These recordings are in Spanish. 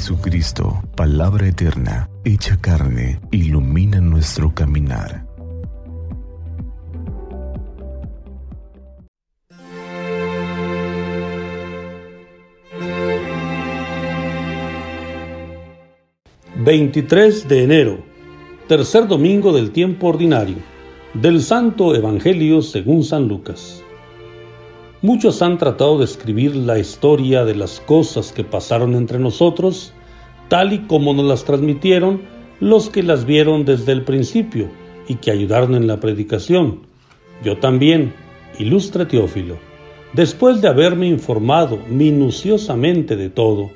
Jesucristo, palabra eterna, hecha carne, ilumina nuestro caminar. ...23 de enero... ...tercer domingo del tiempo ordinario... ...del Santo Evangelio según San Lucas... Muchos han tratado de escribir la historia de las cosas que pasaron entre nosotros, tal y como nos las transmitieron los que las vieron desde el principio y que ayudaron en la predicación. Yo también, ilustre Teófilo, después de haberme informado minuciosamente de todo,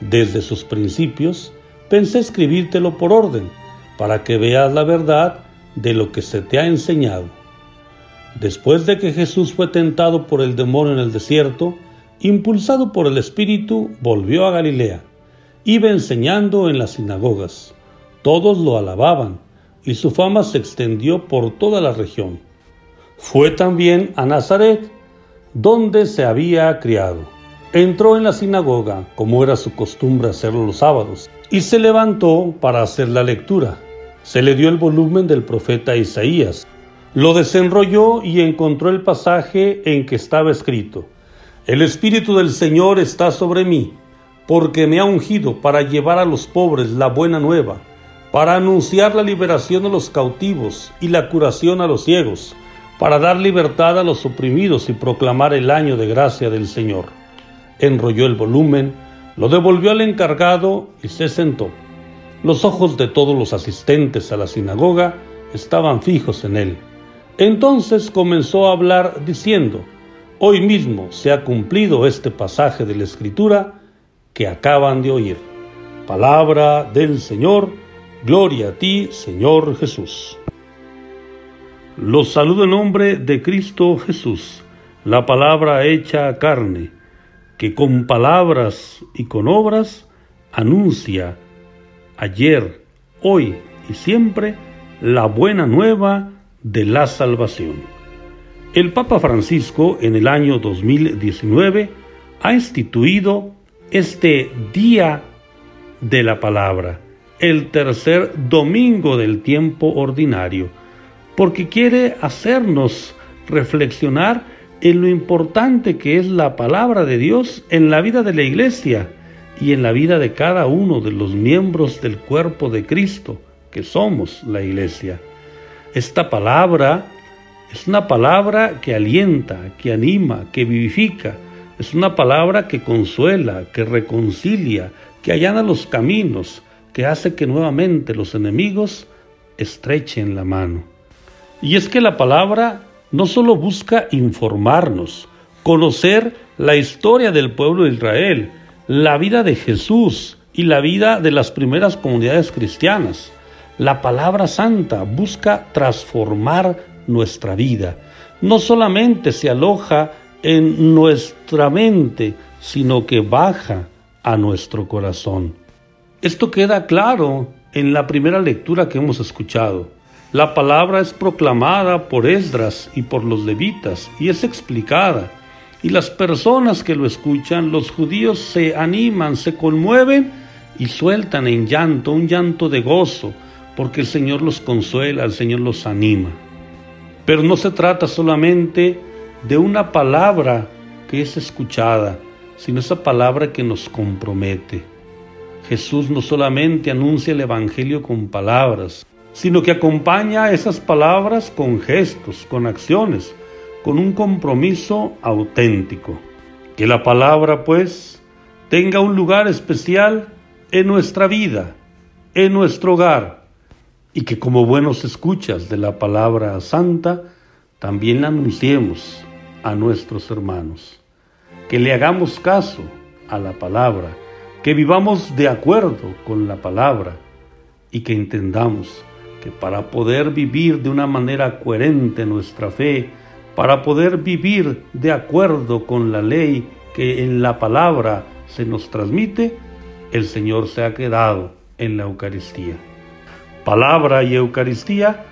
desde sus principios, pensé escribírtelo por orden, para que veas la verdad de lo que se te ha enseñado. Después de que Jesús fue tentado por el demonio en el desierto, impulsado por el Espíritu, volvió a Galilea. Iba enseñando en las sinagogas. Todos lo alababan y su fama se extendió por toda la región. Fue también a Nazaret, donde se había criado. Entró en la sinagoga, como era su costumbre hacerlo los sábados, y se levantó para hacer la lectura. Se le dio el volumen del profeta Isaías lo desenrolló y encontró el pasaje en que estaba escrito, El Espíritu del Señor está sobre mí, porque me ha ungido para llevar a los pobres la buena nueva, para anunciar la liberación a los cautivos y la curación a los ciegos, para dar libertad a los oprimidos y proclamar el año de gracia del Señor. Enrolló el volumen, lo devolvió al encargado y se sentó. Los ojos de todos los asistentes a la sinagoga estaban fijos en él. Entonces comenzó a hablar diciendo, Hoy mismo se ha cumplido este pasaje de la Escritura que acaban de oír. Palabra del Señor, gloria a ti, Señor Jesús. Los saludo en nombre de Cristo Jesús, la palabra hecha carne, que con palabras y con obras anuncia ayer, hoy y siempre la buena nueva de la salvación. El Papa Francisco en el año 2019 ha instituido este Día de la Palabra, el tercer domingo del tiempo ordinario, porque quiere hacernos reflexionar en lo importante que es la palabra de Dios en la vida de la iglesia y en la vida de cada uno de los miembros del cuerpo de Cristo, que somos la iglesia. Esta palabra es una palabra que alienta, que anima, que vivifica. Es una palabra que consuela, que reconcilia, que allana los caminos, que hace que nuevamente los enemigos estrechen la mano. Y es que la palabra no solo busca informarnos, conocer la historia del pueblo de Israel, la vida de Jesús y la vida de las primeras comunidades cristianas, la palabra santa busca transformar nuestra vida. No solamente se aloja en nuestra mente, sino que baja a nuestro corazón. Esto queda claro en la primera lectura que hemos escuchado. La palabra es proclamada por Esdras y por los levitas y es explicada. Y las personas que lo escuchan, los judíos se animan, se conmueven y sueltan en llanto, un llanto de gozo, porque el Señor los consuela, el Señor los anima. Pero no se trata solamente de una palabra que es escuchada, sino esa palabra que nos compromete. Jesús no solamente anuncia el Evangelio con palabras, sino que acompaña esas palabras con gestos, con acciones, con un compromiso auténtico. Que la palabra, pues, tenga un lugar especial en nuestra vida, en nuestro hogar, y que como buenos escuchas de la palabra santa, también la anunciemos a nuestros hermanos, que le hagamos caso a la palabra, que vivamos de acuerdo con la palabra y que entendamos que para poder vivir de una manera coherente nuestra fe, para poder vivir de acuerdo con la ley que en la palabra se nos transmite, el Señor se ha quedado en la Eucaristía. Palabra y Eucaristía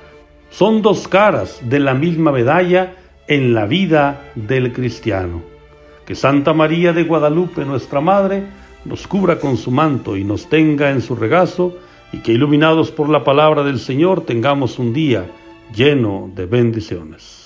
son dos caras de la misma medalla en la vida del cristiano. Que Santa María de Guadalupe, nuestra Madre, nos cubra con su manto y nos tenga en su regazo, y que iluminados por la palabra del Señor tengamos un día lleno de bendiciones.